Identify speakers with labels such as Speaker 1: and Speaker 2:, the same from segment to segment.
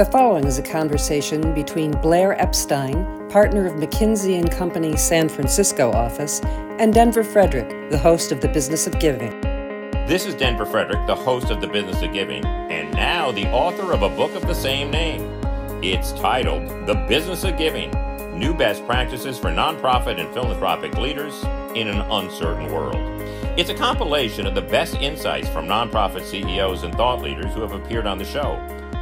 Speaker 1: The following is a conversation between Blair Epstein, partner of McKinsey and Company San Francisco office, and Denver Frederick, the host of The Business of Giving.
Speaker 2: This is Denver Frederick, the host of The Business of Giving, and now the author of a book of the same name. It's titled The Business of Giving New Best Practices for Nonprofit and Philanthropic Leaders in an Uncertain World. It's a compilation of the best insights from nonprofit CEOs and thought leaders who have appeared on the show.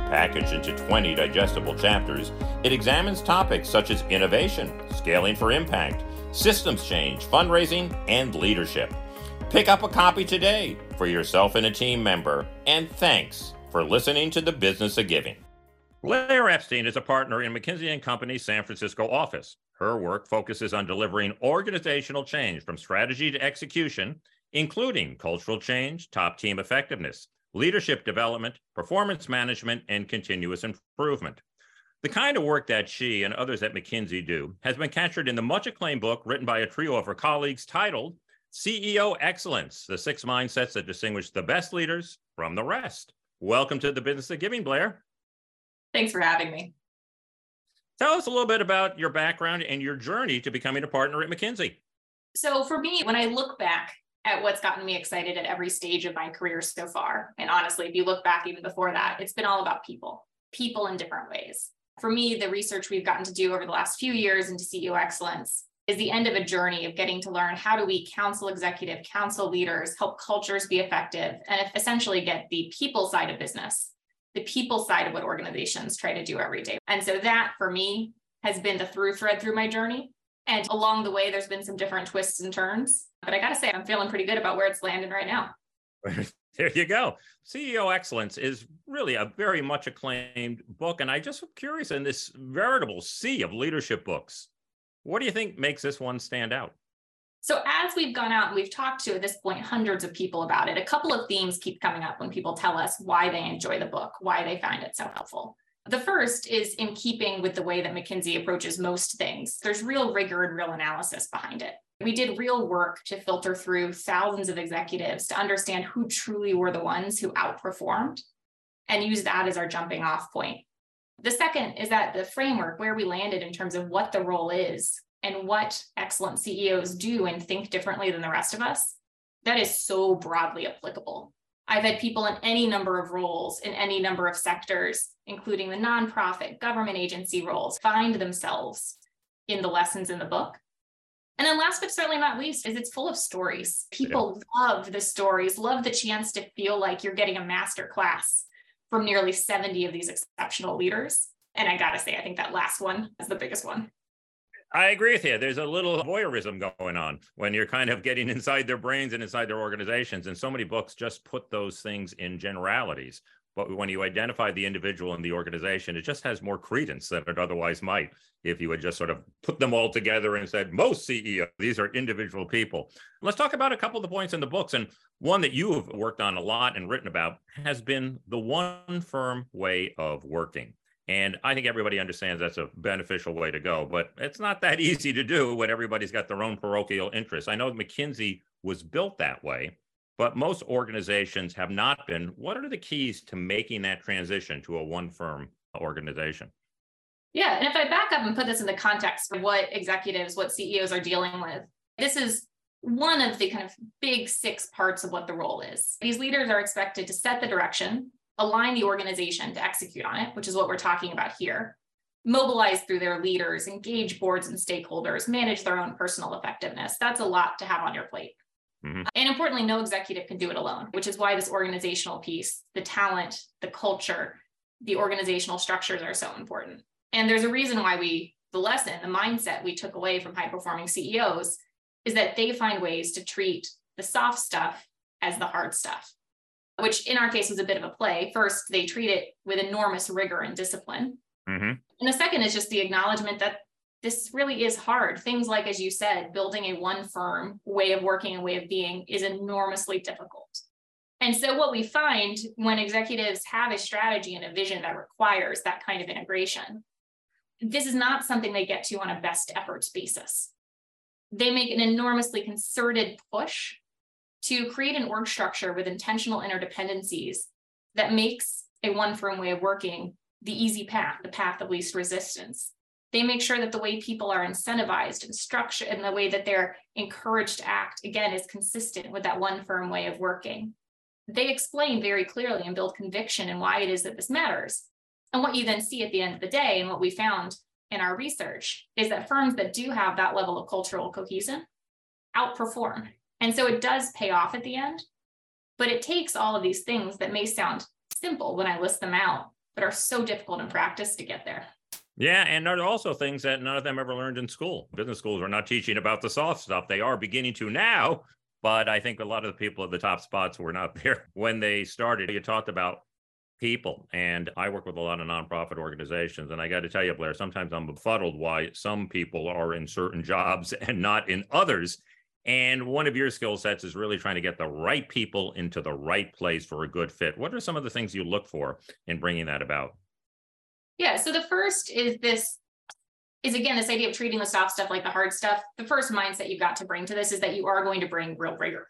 Speaker 2: Packaged into 20 digestible chapters, it examines topics such as innovation, scaling for impact, systems change, fundraising, and leadership. Pick up a copy today for yourself and a team member, and thanks for listening to the Business of Giving. Blair Epstein is a partner in McKinsey Company's San Francisco office. Her work focuses on delivering organizational change from strategy to execution, including cultural change, top team effectiveness, leadership development, performance management, and continuous improvement. The kind of work that she and others at McKinsey do has been captured in the much acclaimed book written by a trio of her colleagues titled CEO Excellence The Six Mindsets That Distinguish the Best Leaders from the Rest. Welcome to the Business of Giving, Blair.
Speaker 3: Thanks for having me.
Speaker 2: Tell us a little bit about your background and your journey to becoming a partner at McKinsey.
Speaker 3: So, for me, when I look back at what's gotten me excited at every stage of my career so far, and honestly, if you look back even before that, it's been all about people, people in different ways. For me, the research we've gotten to do over the last few years into CEO excellence is the end of a journey of getting to learn how do we counsel executive, counsel leaders, help cultures be effective, and essentially get the people side of business the people side of what organizations try to do every day. And so that for me has been the through thread through my journey. And along the way, there's been some different twists and turns. But I got to say, I'm feeling pretty good about where it's landing right now.
Speaker 2: there you go. CEO Excellence is really a very much acclaimed book. And I just am curious in this veritable sea of leadership books, what do you think makes this one stand out?
Speaker 3: So, as we've gone out and we've talked to at this point hundreds of people about it, a couple of themes keep coming up when people tell us why they enjoy the book, why they find it so helpful. The first is in keeping with the way that McKinsey approaches most things. There's real rigor and real analysis behind it. We did real work to filter through thousands of executives to understand who truly were the ones who outperformed and use that as our jumping off point. The second is that the framework where we landed in terms of what the role is and what excellent CEOs do and think differently than the rest of us, that is so broadly applicable. I've had people in any number of roles in any number of sectors, including the nonprofit, government agency roles, find themselves in the lessons in the book. And then last but certainly not least is it's full of stories. People yeah. love the stories, love the chance to feel like you're getting a master class from nearly 70 of these exceptional leaders. And I gotta say, I think that last one is the biggest one.
Speaker 2: I agree with you. There's a little voyeurism going on when you're kind of getting inside their brains and inside their organizations. And so many books just put those things in generalities. But when you identify the individual and the organization, it just has more credence than it otherwise might if you had just sort of put them all together and said, most CEOs, these are individual people. Let's talk about a couple of the points in the books. And one that you have worked on a lot and written about has been the one firm way of working. And I think everybody understands that's a beneficial way to go, but it's not that easy to do when everybody's got their own parochial interests. I know McKinsey was built that way, but most organizations have not been. What are the keys to making that transition to a one firm organization?
Speaker 3: Yeah. And if I back up and put this in the context of what executives, what CEOs are dealing with, this is one of the kind of big six parts of what the role is. These leaders are expected to set the direction, align the organization to execute on it, which is what we're talking about here, mobilize through their leaders, engage boards and stakeholders, manage their own personal effectiveness. That's a lot to have on your plate. Mm-hmm. And importantly, no executive can do it alone, which is why this organizational piece, the talent, the culture, the organizational structures are so important. And there's a reason why we, the lesson, the mindset we took away from high performing CEOs is that they find ways to treat the soft stuff as the hard stuff which in our case was a bit of a play. First, they treat it with enormous rigor and discipline. Mm-hmm. And the second is just the acknowledgement that this really is hard. Things like, as you said, building a one firm way of working and way of being is enormously difficult. And so, what we find when executives have a strategy and a vision that requires that kind of integration, this is not something they get to on a best efforts basis. They make an enormously concerted push to create an org structure with intentional interdependencies that makes a one firm way of working the easy path, the path of least resistance. They make sure that the way people are incentivized and structured and the way that they're encouraged to act, again, is consistent with that one firm way of working. They explain very clearly and build conviction in why it is that this matters. And what you then see at the end of the day, and what we found in our research, is that firms that do have that level of cultural cohesion outperform. And so it does pay off at the end, but it takes all of these things that may sound simple when I list them out, but are so difficult in practice to get there.
Speaker 2: Yeah, and there are also things that none of them ever learned in school. Business schools are not teaching about the soft stuff. They are beginning to now, but I think a lot of the people at the top spots were not there when they started. You talked about people, and I work with a lot of nonprofit organizations, and I got to tell you, Blair, sometimes I'm befuddled why some people are in certain jobs and not in others. And one of your skill sets is really trying to get the right people into the right place for a good fit. What are some of the things you look for in bringing that about?
Speaker 3: Yeah. So the first is this is again this idea of treating the soft stuff like the hard stuff. The first mindset you've got to bring to this is that you are going to bring real rigor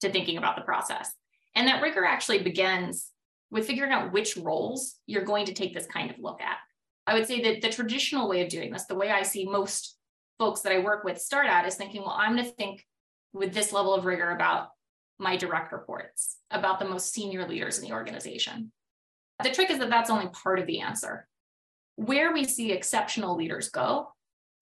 Speaker 3: to thinking about the process. And that rigor actually begins with figuring out which roles you're going to take this kind of look at. I would say that the traditional way of doing this, the way I see most folks that I work with start at is thinking, well, I'm going to think with this level of rigor about my direct reports, about the most senior leaders in the organization. The trick is that that's only part of the answer. Where we see exceptional leaders go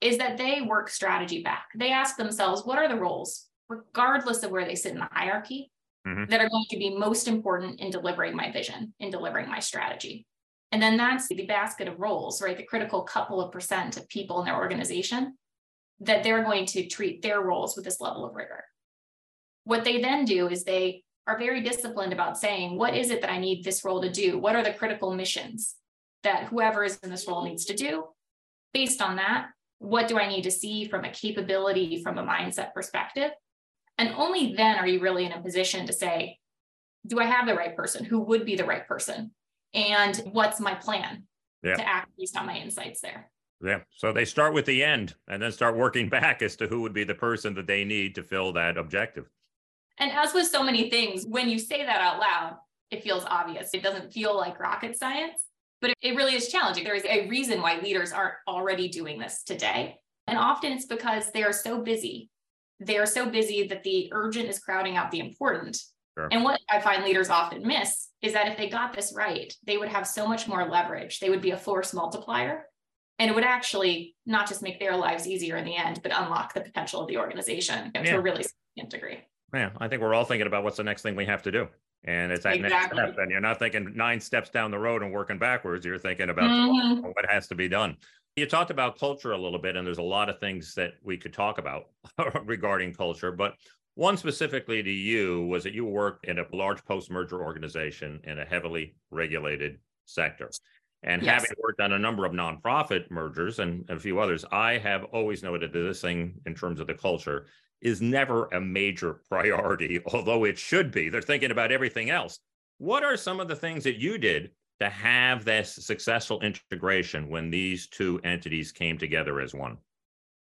Speaker 3: is that they work strategy back. They ask themselves, what are the roles, regardless of where they sit in the hierarchy, mm-hmm. that are going to be most important in delivering my vision, in delivering my strategy? And then that's the basket of roles, right? The critical couple of percent of people in their organization that they're going to treat their roles with this level of rigor. What they then do is they are very disciplined about saying, what is it that I need this role to do? What are the critical missions that whoever is in this role needs to do? Based on that, what do I need to see from a capability, from a mindset perspective? And only then are you really in a position to say, do I have the right person? Who would be the right person? And what's my plan yeah. to act based on my insights there?
Speaker 2: Yeah. So they start with the end and then start working back as to who would be the person that they need to fill that objective.
Speaker 3: And as with so many things, when you say that out loud, it feels obvious. It doesn't feel like rocket science, but it really is challenging. There is a reason why leaders aren't already doing this today. And often it's because they are so busy. They are so busy that the urgent is crowding out the important. Sure. And what I find leaders often miss is that if they got this right, they would have so much more leverage. They would be a force multiplier. And it would actually not just make their lives easier in the end, but unlock the potential of the organization yeah. to a really significant degree.
Speaker 2: Yeah, I think we're all thinking about what's the next thing we have to do. And it's that exactly. next step. And you're not thinking nine steps down the road and working backwards. You're thinking about mm-hmm. what has to be done. You talked about culture a little bit, and there's a lot of things that we could talk about regarding culture. But one specifically to you was that you worked in a large post merger organization in a heavily regulated sector. And yes. having worked on a number of nonprofit mergers and a few others, I have always noted that this thing, in terms of the culture, is never a major priority, although it should be. They're thinking about everything else. What are some of the things that you did to have this successful integration when these two entities came together as one?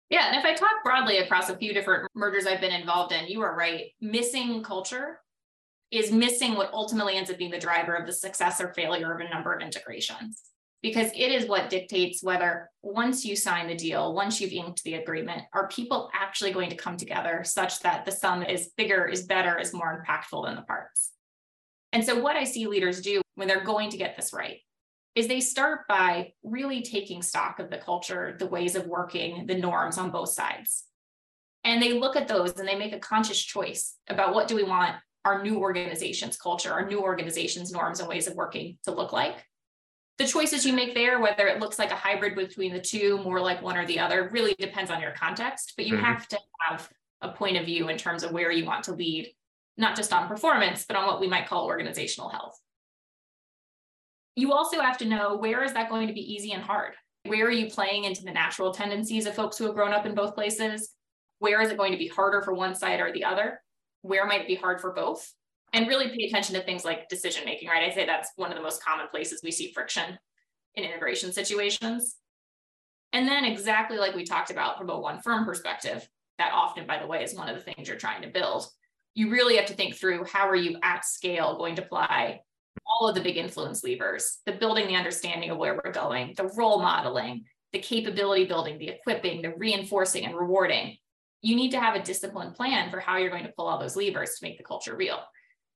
Speaker 3: Yeah, and if I talk broadly across a few different mergers I've been involved in, you are right. Missing culture is missing what ultimately ends up being the driver of the success or failure of a number of integrations because it is what dictates whether once you sign the deal, once you've inked the agreement, are people actually going to come together such that the sum is bigger, is better, is more impactful than the parts. And so, what I see leaders do when they're going to get this right is they start by really taking stock of the culture, the ways of working, the norms on both sides. And they look at those and they make a conscious choice about what do we want our new organization's culture, our new organization's norms and ways of working to look like the choices you make there, whether it looks like a hybrid between the two, more like one or the other, really depends on your context. But you mm-hmm. have to have a point of view in terms of where you want to lead, not just on performance, but on what we might call organizational health. You also have to know where is that going to be easy and hard? Where are you playing into the natural tendencies of folks who have grown up in both places? Where is it going to be harder for one side or the other? Where might it be hard for both? And really pay attention to things like decision making, right? I say that's one of the most common places we see friction in integration situations. And then, exactly like we talked about from a one firm perspective, that often, by the way, is one of the things you're trying to build. You really have to think through how are you at scale going to apply all of the big influence levers, the building the understanding of where we're going, the role modeling, the capability building, the equipping, the reinforcing and rewarding. You need to have a disciplined plan for how you're going to pull all those levers to make the culture real.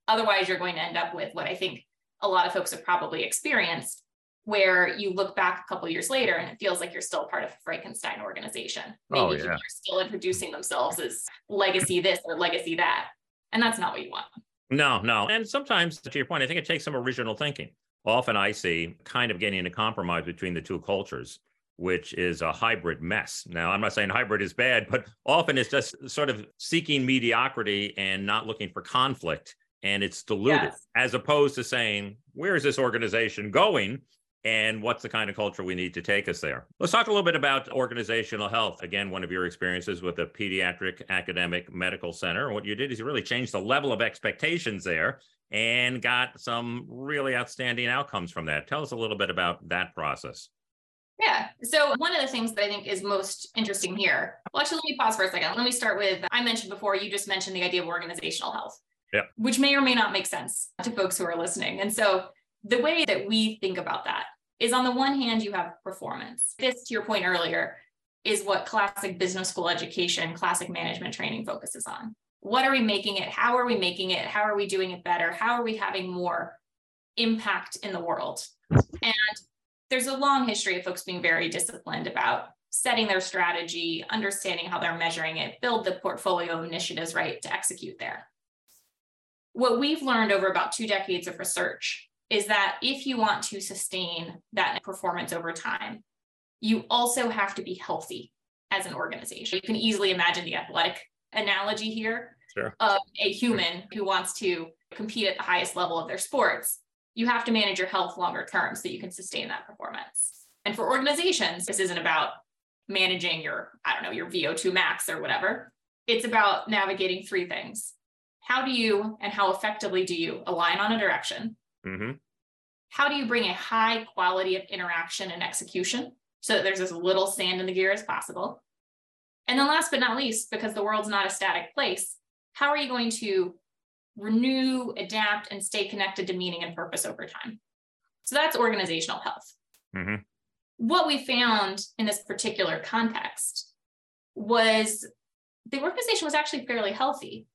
Speaker 3: Otherwise, you're going to end up with what I think a lot of folks have probably experienced, where you look back a couple years later and it feels like you're still part of a Frankenstein organization. Oh, Maybe
Speaker 2: oh, yeah.
Speaker 3: are still introducing themselves as legacy this or legacy that. And that's not what you want.
Speaker 2: No, no. And sometimes, to your point, I think it takes some original thinking. Often I see kind of getting a compromise between the two cultures, which is a hybrid mess. Now, I'm not saying hybrid is bad, but often it's just sort of seeking mediocrity and not looking for conflict. And it's diluted yes. as opposed to saying, where is this organization going? and what's the kind of culture we need to take us there. Let's talk a little bit about organizational health. Again, one of your experiences with a pediatric academic medical center. What you did is you really changed the level of expectations there and got some really outstanding outcomes from that. Tell us a little bit about that process.
Speaker 3: Yeah. So one of the things that I think is most interesting here. Well, actually, let me pause for a second. Let me start with I mentioned before, you just mentioned the idea of organizational health.
Speaker 2: Yeah.
Speaker 3: Which may or may not make sense to folks who are listening. And so the way that we think about that is on the one hand, you have performance. This, to your point earlier, is what classic business school education, classic management training focuses on. What are we making it? How are we making it? How are we doing it better? How are we having more impact in the world? And there's a long history of folks being very disciplined about setting their strategy, understanding how they're measuring it, build the portfolio initiatives right to execute there. What we've learned over about two decades of research is that if you want to sustain that performance over time, you also have to be healthy as an organization. You can easily imagine the athletic analogy here
Speaker 2: sure.
Speaker 3: of a human who wants to compete at the highest level of their sports. You have to manage your health longer term so you can sustain that performance. And for organizations, this isn't about managing your, I don't know, your VO2 max or whatever. It's about navigating three things. How do you and how effectively do you align on a direction?
Speaker 2: Mm-hmm.
Speaker 3: How do you bring a high quality of interaction and execution so that there's as little sand in the gear as possible? And then last but not least, because the world's not a static place, how are you going to renew, adapt, and stay connected to meaning and purpose over time? So that's organizational health.
Speaker 2: Mm-hmm.
Speaker 3: What we found in this particular context was the organization was actually fairly healthy.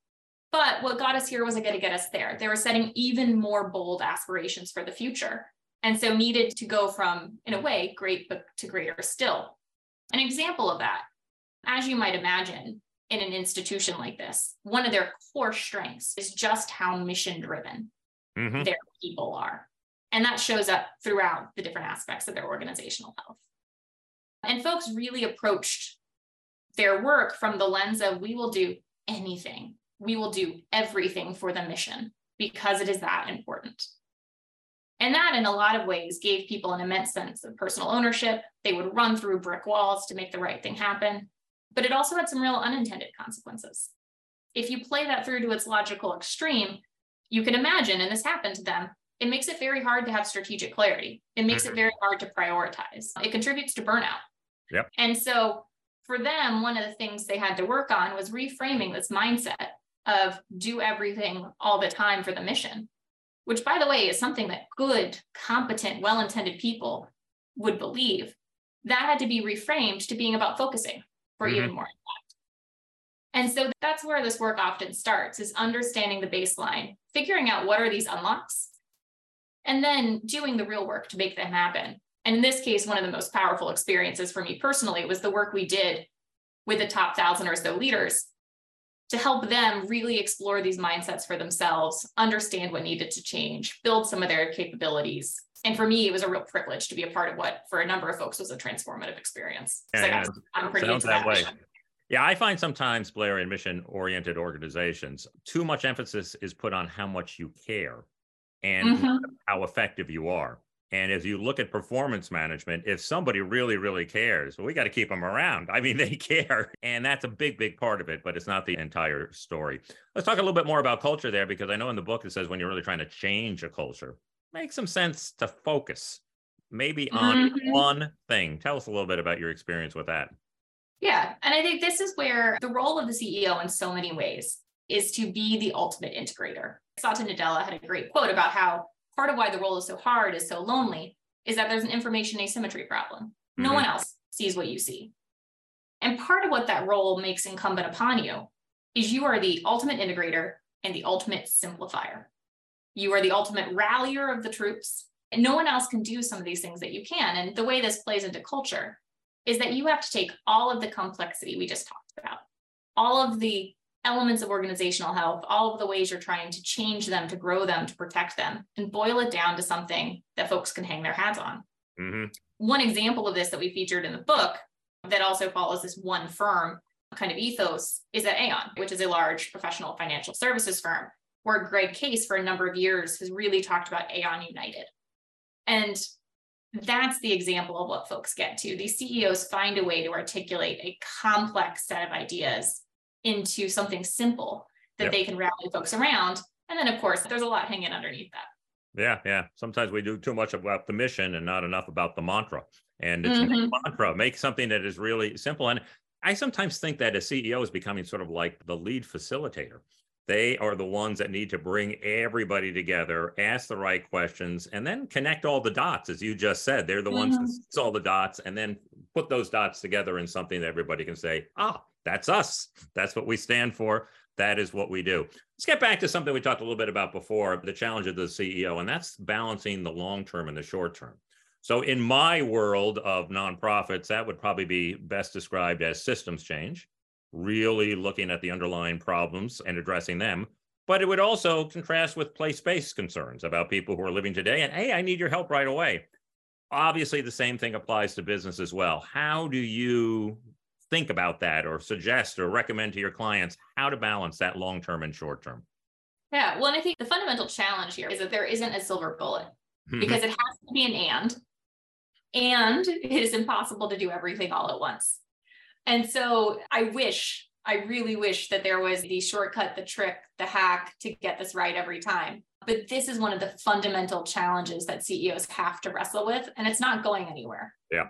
Speaker 3: But what got us here wasn't going to get us there. They were setting even more bold aspirations for the future. And so needed to go from, in a way, great but to greater still. An example of that, as you might imagine, in an institution like this, one of their core strengths is just how mission driven mm-hmm. their people are. And that shows up throughout the different aspects of their organizational health. And folks really approached their work from the lens of we will do anything we will do everything for the mission because it is that important. And that, in a lot of ways, gave people an immense sense of personal ownership. They would run through brick walls to make the right thing happen. But it also had some real unintended consequences. If you play that through to its logical extreme, you can imagine, and this happened to them, it makes it very hard to have strategic clarity. It makes it mm-hmm. very hard to prioritize. It contributes to burnout.
Speaker 2: Yep.
Speaker 3: And so for them, one of the things they had to work on was reframing this mindset of do everything all the time for the mission, which, by the way, is something that good, competent, well intended people would believe. That had to be reframed to being about focusing for mm-hmm. even more impact. And so that's where this work often starts is understanding the baseline, figuring out what are these unlocks, and then doing the real work to make them happen. And in this case, one of the most powerful experiences for me personally was the work we did with the top thousand or so leaders to help them really explore these mindsets for themselves, understand what needed to change, build some of their capabilities. And for me, it was a real privilege to be a part of what, for a number of folks, was a transformative experience.
Speaker 2: Yeah, yeah. I'm pretty Sounds that, that way. Yeah, I find sometimes, Blair, in mission oriented organizations, too much emphasis is put on how much you care and mm-hmm. how effective you are. And as you look at performance management, if somebody really, really cares, well, we got to keep them around. I mean, they care. And that's a big, big part of it, but it's not the entire story. Let's talk a little bit more about culture there, because I know in the book it says when you're really trying to change a culture, makes some sense to focus maybe on mm-hmm. one thing. Tell us a little bit about your experience with that.
Speaker 3: Yeah. And I think this is where the role of the CEO in so many ways is to be the ultimate integrator. Satya Nadella had a great quote about how part of why the role is so hard, is so lonely, is that there's an information asymmetry problem. No mm-hmm. one else sees what you see. And part of what that role makes incumbent upon you is you are the ultimate integrator and the ultimate simplifier. You are the ultimate rallier of the troops, and no one else can do some of these things that you can. And the way this plays into culture is that you have to take all of the complexity we just talked about, all of the elements of organizational health, all of the ways you're trying to change them, to grow them, to protect them, and boil it down to something that folks can hang their hats on. Mm-hmm. One example of this that we featured in the book that also follows this one firm kind of ethos is at Aon, which is a large professional financial services firm, where Greg Case for a number of years has really talked about Aon United. And that's the example of what folks get to. These CEOs find a way to articulate a complex set of ideas into something simple that yep. they can rally folks around. And then, of course, there's a lot hanging underneath that.
Speaker 2: Yeah, yeah. Sometimes we do too much about the mission and not enough about the mantra. And it's mm-hmm. mantra, make something that is really simple. And I sometimes think that a CEO is becoming sort of like the lead facilitator. They are the ones that need to bring everybody together, ask the right questions, and then connect all the dots, as you just said. They're the mm-hmm. ones that mm-hmm. all the dots and then put those dots together in something that everybody can say, ah, that's us. That's what we stand for. That is what we do. Let's get back to something we talked a little bit about before the challenge of the CEO, and that's balancing the long term and the short term. So, in my world of nonprofits, that would probably be best described as systems change, really looking at the underlying problems and addressing them. But it would also contrast with place based concerns about people who are living today and, hey, I need your help right away. Obviously, the same thing applies to business as well. How do you think about that or suggest or recommend to your clients how to balance that long term and short term?
Speaker 3: Yeah, well, and I think the fundamental challenge here is that there isn't a silver bullet mm-hmm. because it has to be an and, and it is impossible to do everything all at once. And so I wish, I really wish that there was the shortcut, the trick, the hack to get this right every time. But this is one of the fundamental challenges that CEOs have to wrestle with, and it's not going anywhere.
Speaker 2: Yeah.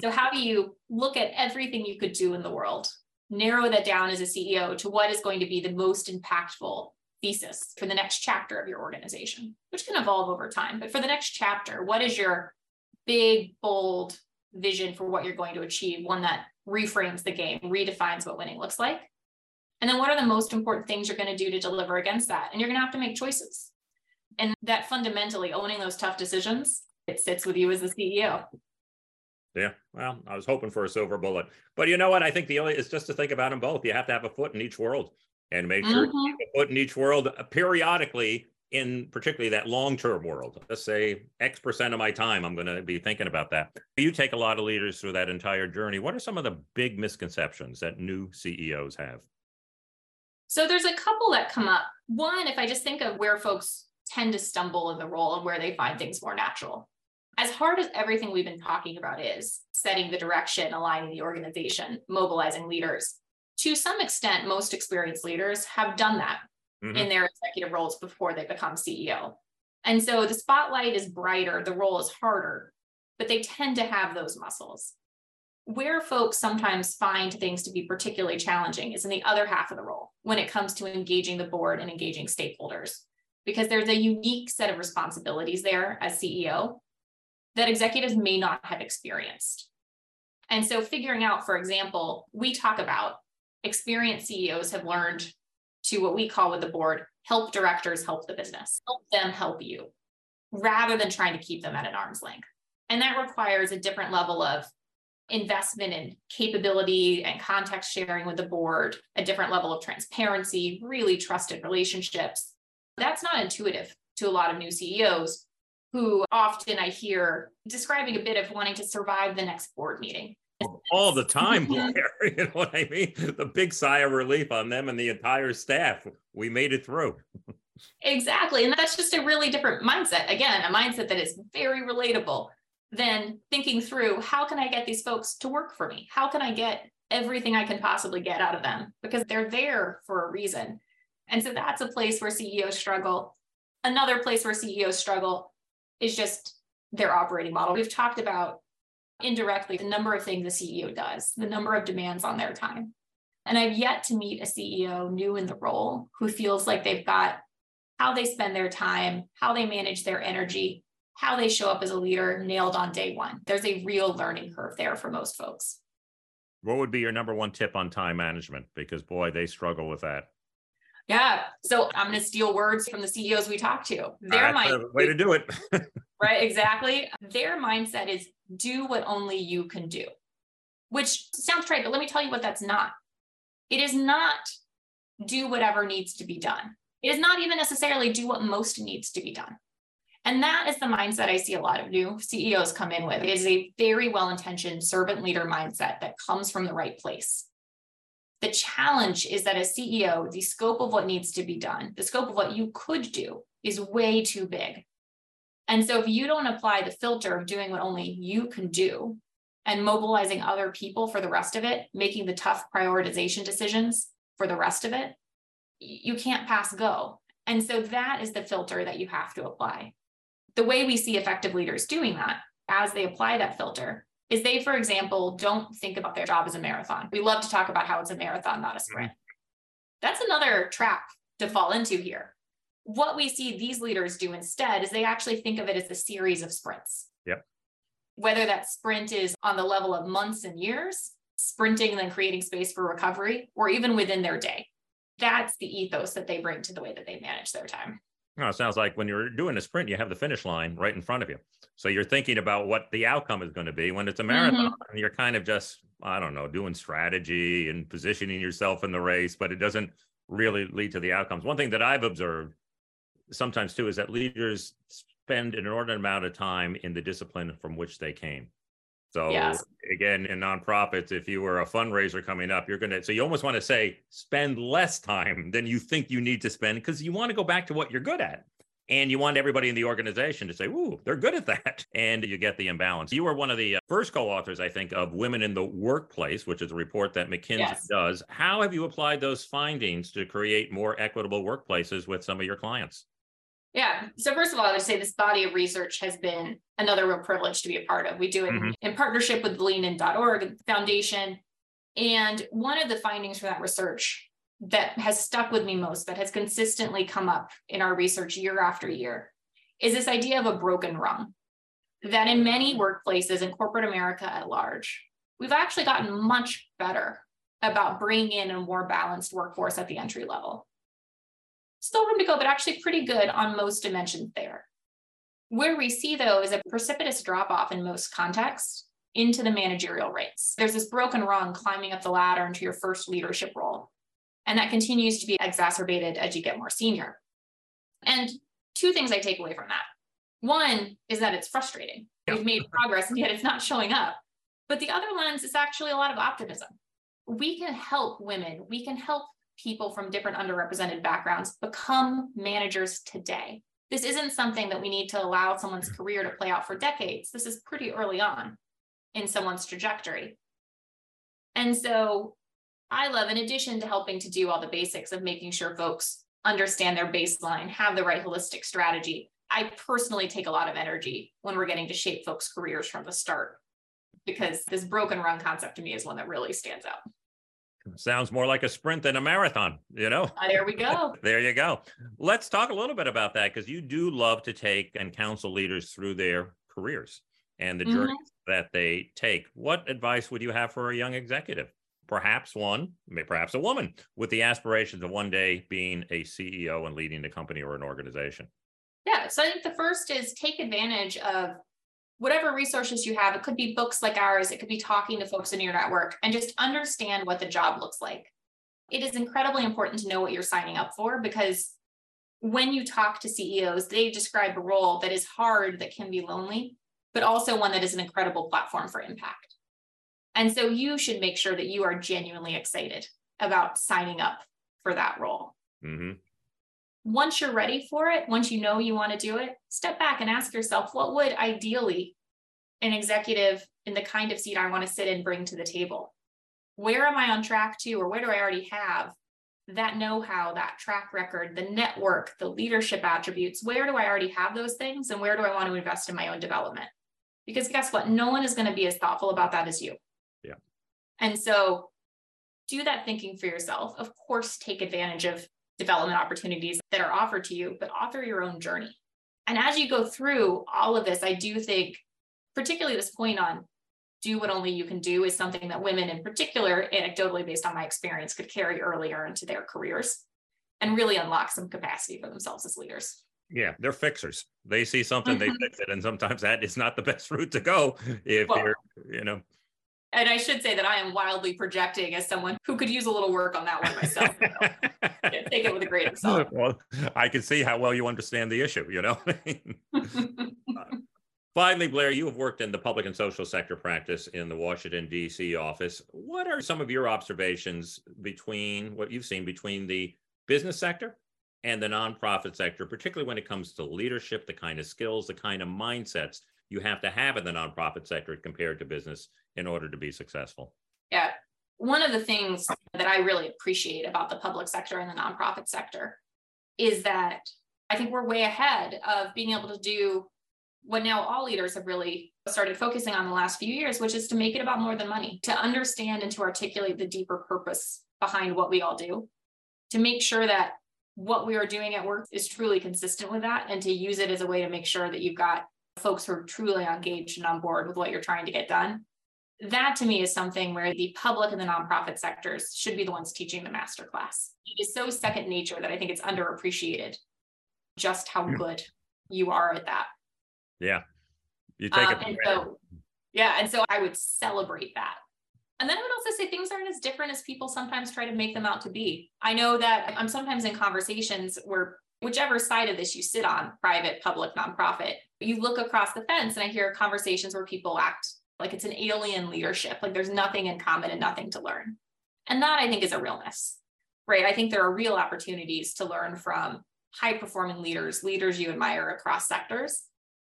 Speaker 3: so, how do you look at everything you could do in the world, narrow that down as a CEO to what is going to be the most impactful thesis for the next chapter of your organization, which can evolve over time. But for the next chapter, what is your big, bold vision for what you're going to achieve? One that reframes the game, redefines what winning looks like. And then what are the most important things you're going to do to deliver against that? And you're going to have to make choices. And that fundamentally owning those tough decisions, it sits with you as the CEO.
Speaker 2: Yeah, well, I was hoping for a silver bullet, but you know what? I think the only is just to think about them both. You have to have a foot in each world, and make sure mm-hmm. you a foot in each world uh, periodically. In particularly that long-term world, let's say X percent of my time, I'm going to be thinking about that. You take a lot of leaders through that entire journey. What are some of the big misconceptions that new CEOs have?
Speaker 3: So there's a couple that come up. One, if I just think of where folks tend to stumble in the role and where they find things more natural. As hard as everything we've been talking about is setting the direction, aligning the organization, mobilizing leaders, to some extent, most experienced leaders have done that mm-hmm. in their executive roles before they become CEO. And so the spotlight is brighter, the role is harder, but they tend to have those muscles. Where folks sometimes find things to be particularly challenging is in the other half of the role when it comes to engaging the board and engaging stakeholders, because there's a unique set of responsibilities there as CEO that executives may not have experienced. And so, figuring out, for example, we talk about experienced CEOs have learned to what we call with the board help directors help the business, help them help you, rather than trying to keep them at an arm's length. And that requires a different level of investment in capability and context sharing with the board, a different level of transparency, really trusted relationships. That's not intuitive to a lot of new CEOs who often I hear describing a bit of wanting to survive the next board meeting.
Speaker 2: All the time, Blair. you know what I mean? The big sigh of relief on them and the entire staff. We made it through.
Speaker 3: exactly. And that's just a really different mindset. Again, a mindset that is very relatable than thinking through how can I get these folks to work for me? How can I get everything I can possibly get out of them? Because they're there for a reason. And so that's a place where CEOs struggle. Another place where CEOs struggle is just their operating model. We've talked about indirectly the number of things a CEO does, the number of demands on their time. And I've yet to meet a CEO new in the role who feels like they've got how they spend their time, how they manage their energy, how they show up as a leader nailed on day one. There's a real learning curve there for most folks.
Speaker 2: What would be your number one tip on time management? Because boy, they struggle with that.
Speaker 3: Yeah. So I'm going to steal words from the CEOs we talk to.
Speaker 2: Their mind, way to do it.
Speaker 3: right. Exactly. Their mindset is do what only you can do, which sounds trite, but let me tell you what that's not. It is not do whatever needs to be done. It is not even necessarily do what most needs to be done. And that is the mindset I see a lot of new CEOs come in with. It is a very well intentioned servant leader mindset that comes from the right place. The challenge is that as CEO, the scope of what needs to be done, the scope of what you could do is way too big. And so if you don't apply the filter of doing what only you can do and mobilizing other people for the rest of it, making the tough prioritization decisions for the rest of it, you can't pass go. And so that is the filter that you have to apply. The way we see effective leaders doing that as they apply that filter is they, for example, don't think about their job as a marathon. We love to talk about how it's a marathon, not a sprint. Mm-hmm. That's another trap to fall into here. What we see these leaders do instead is they actually think of it as a series of sprints.
Speaker 2: Yep.
Speaker 3: Whether that sprint is on the level of months and years, sprinting and then creating space for recovery, or even within their day. That's the ethos that they bring to the way that they manage their time.
Speaker 2: No, it sounds like when you're doing a sprint, you have the finish line right in front of you. So you're thinking about what the outcome is going to be. When it's a marathon, mm-hmm. you're kind of just, I don't know, doing strategy and positioning yourself in the race, but it doesn't really lead to the outcomes. One thing that I've observed sometimes too is that leaders spend an inordinate amount of time in the discipline from which they came. So yes. again, in nonprofits, if you were a fundraiser coming up, you're gonna so you almost want to say spend less time than you think you need to spend because you want to go back to what you're good at. And you want everybody in the organization to say, "Ooh, they're good at that," and you get the imbalance. You were one of the uh, first co-authors, I think, of Women in the Workplace, which is a report that McKinsey yes. does. How have you applied those findings to create more equitable workplaces with some of your clients?
Speaker 3: Yeah. So first of all, I would say this body of research has been another real privilege to be a part of. We do it mm-hmm. in, in partnership with leanin.org Foundation. And one of the findings from that research that has stuck with me most, that has consistently come up in our research year after year, is this idea of a broken rung. That in many workplaces in corporate America at large, we've actually gotten much better about bringing in a more balanced workforce at the entry level still room to go, but actually pretty good on most dimensions there. Where we see, though, is a precipitous drop off in most contexts into the managerial ranks. There's this broken rung climbing up the ladder into your first leadership role. And that continues to be exacerbated as you get more senior. And two things I take away from that. One is that it's frustrating. We've made progress and yet it's not showing up. But the other lens is actually a lot of optimism. We can help women, we can help people from different underrepresented backgrounds become managers today. This isn't something that we need to allow someone's career to play out for decades. This is pretty early on in someone's trajectory. And so I love, in addition to helping to do all the basics of making sure folks understand their baseline, have the right holistic strategy, I personally take a lot of energy when we're getting to shape folks' careers from the start because this broken rung concept to me is one that really stands out.
Speaker 2: Sounds more like a sprint than a marathon, you know?
Speaker 3: Uh, there we go.
Speaker 2: there you go. Let's talk a little bit about that because you do love to take and counsel leaders through their careers and the mm-hmm. journeys that they take. What advice would you have for a young executive? Perhaps one, maybe perhaps a woman with the aspirations of one day being a CEO and leading a company or an organization.
Speaker 3: Yeah. So I think the first is take advantage of whatever resources you have, it could be books like ours, it could be talking to folks in your network and just understand what the job looks like. It is incredibly important to know what you're signing up for because when you talk to CEOs, they describe a role that is hard, that can be lonely, but also one that is an incredible platform for impact. And so you should make sure that you are genuinely excited about signing up for that role. Mm-hmm once you're ready for it, once you know you want to do it, step back and ask yourself, what would ideally an executive in the kind of seat I want to sit in bring to the table? Where am I on track to, or where do I already have that know how, that track record, the network, the leadership attributes? Where do I already have those things? And where do I want to invest in my own development? Because guess what? No one is going to be as thoughtful about that as you.
Speaker 2: Yeah.
Speaker 3: And so do that thinking for yourself. Of course, take advantage of development opportunities that are offered to you, but author your own journey. And as you go through all of this, I do think, particularly this point on do what only you can do, is something that women in particular, anecdotally based on my experience, could carry earlier into their careers and really unlock some capacity for themselves as leaders.
Speaker 2: Yeah, they're fixers. They see something, they mm-hmm. fix it. And sometimes that is not the best route to go if well, you're, you know.
Speaker 3: And I should say that I am wildly projecting as someone who could use a little work on that one myself. take it with a grain of salt.
Speaker 2: Well, I can see how well you understand the issue, you know. finally, Blair, you have worked in the public and social sector practice in the Washington, D.C. office. What are some of your observations between what you've seen between the business sector and the nonprofit sector, particularly when it comes to leadership, the kind of skills, the kind of mindsets you have to have in the nonprofit sector compared to business in order to be successful?
Speaker 3: Yeah. One of the things that I really appreciate about the public sector and the nonprofit sector is that I think we're way ahead of being able to do what now all leaders have really started focusing on the last few years, which is to make it about more than money, to understand and to articulate the deeper purpose behind what we all do, to make sure that what we are doing at work is truly consistent with that and to use it as a way to make sure that you've got folks who are truly engaged and on board with what you're trying to get done. That to me is something where the public and the nonprofit sectors should be the ones teaching the master class. It is so second nature that I think it's underappreciated just how hmm. good you are at that.
Speaker 2: Yeah. You take um,
Speaker 3: it. And so, yeah. And so I would celebrate that and then I would also say things aren't as different as people sometimes try to make them out to be. I know that I'm sometimes in conversations where whichever side of this you sit on, private, public, nonprofit, you look across the fence and I hear conversations where people act like it's an alien leadership, like there's nothing in common and nothing to learn. And that I think is a realness, right? I think there are real opportunities to learn from high performing leaders, leaders you admire across sectors,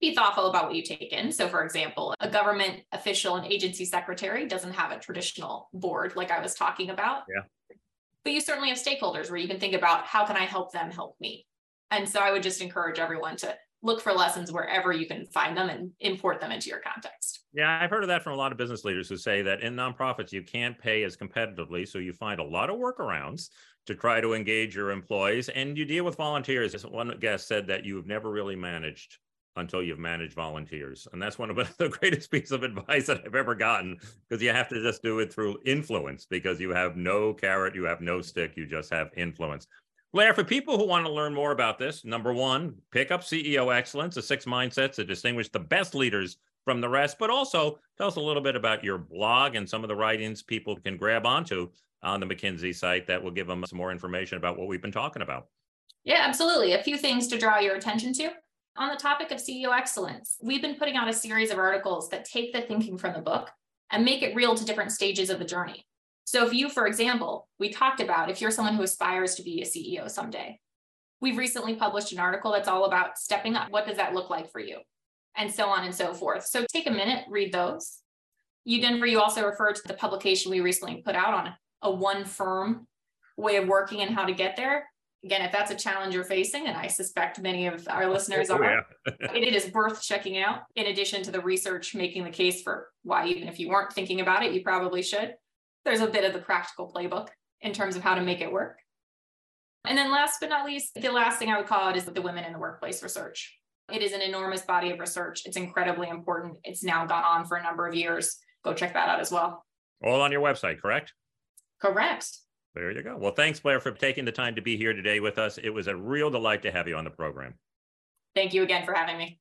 Speaker 3: be thoughtful about what you take in. So, for example, a government official and agency secretary doesn't have a traditional board like I was talking about.
Speaker 2: Yeah.
Speaker 3: But you certainly have stakeholders where you can think about how can I help them help me? And so I would just encourage everyone to look for lessons wherever you can find them and import them into your context.
Speaker 2: Yeah, I've heard of that from a lot of business leaders who say that in nonprofits, you can't pay as competitively. So you find a lot of workarounds to try to engage your employees and you deal with volunteers. One guest said that you've never really managed until you've managed volunteers. And that's one of the greatest pieces of advice that I've ever gotten because you have to just do it through influence because you have no carrot, you have no stick, you just have influence. Blair, for people who want to learn more about this, number one, pick up CEO Excellence, the six mindsets that distinguish the best leaders from the rest, but also tell us a little bit about your blog and some of the writings people can grab onto on the McKinsey site that will give them some more information about what we've been talking about.
Speaker 3: Yeah, absolutely. A few things to draw your attention to. On the topic of CEO excellence, we've been putting out a series of articles that take the thinking from the book and make it real to different stages of the journey. So, if you, for example, we talked about if you're someone who aspires to be a CEO someday, we've recently published an article that's all about stepping up. What does that look like for you? And so on and so forth. So, take a minute, read those. You, Denver, you also referred to the publication we recently put out on a one firm way of working and how to get there again, if that's a challenge you're facing, and I suspect many of our listeners oh, are, yeah. it is worth checking out. In addition to the research making the case for why, even if you weren't thinking about it, you probably should. There's a bit of the practical playbook in terms of how to make it work. And then last but not least, the last thing I would call it is the women in the workplace research. It is an enormous body of research. It's incredibly important. It's now gone on for a number of years. Go check that out as well.
Speaker 2: All on your website, correct?
Speaker 3: Correct.
Speaker 2: There you go. Well, thanks, Blair, for taking the time to be here today with us. It was a real delight to have you on the program.
Speaker 3: Thank you again for having me.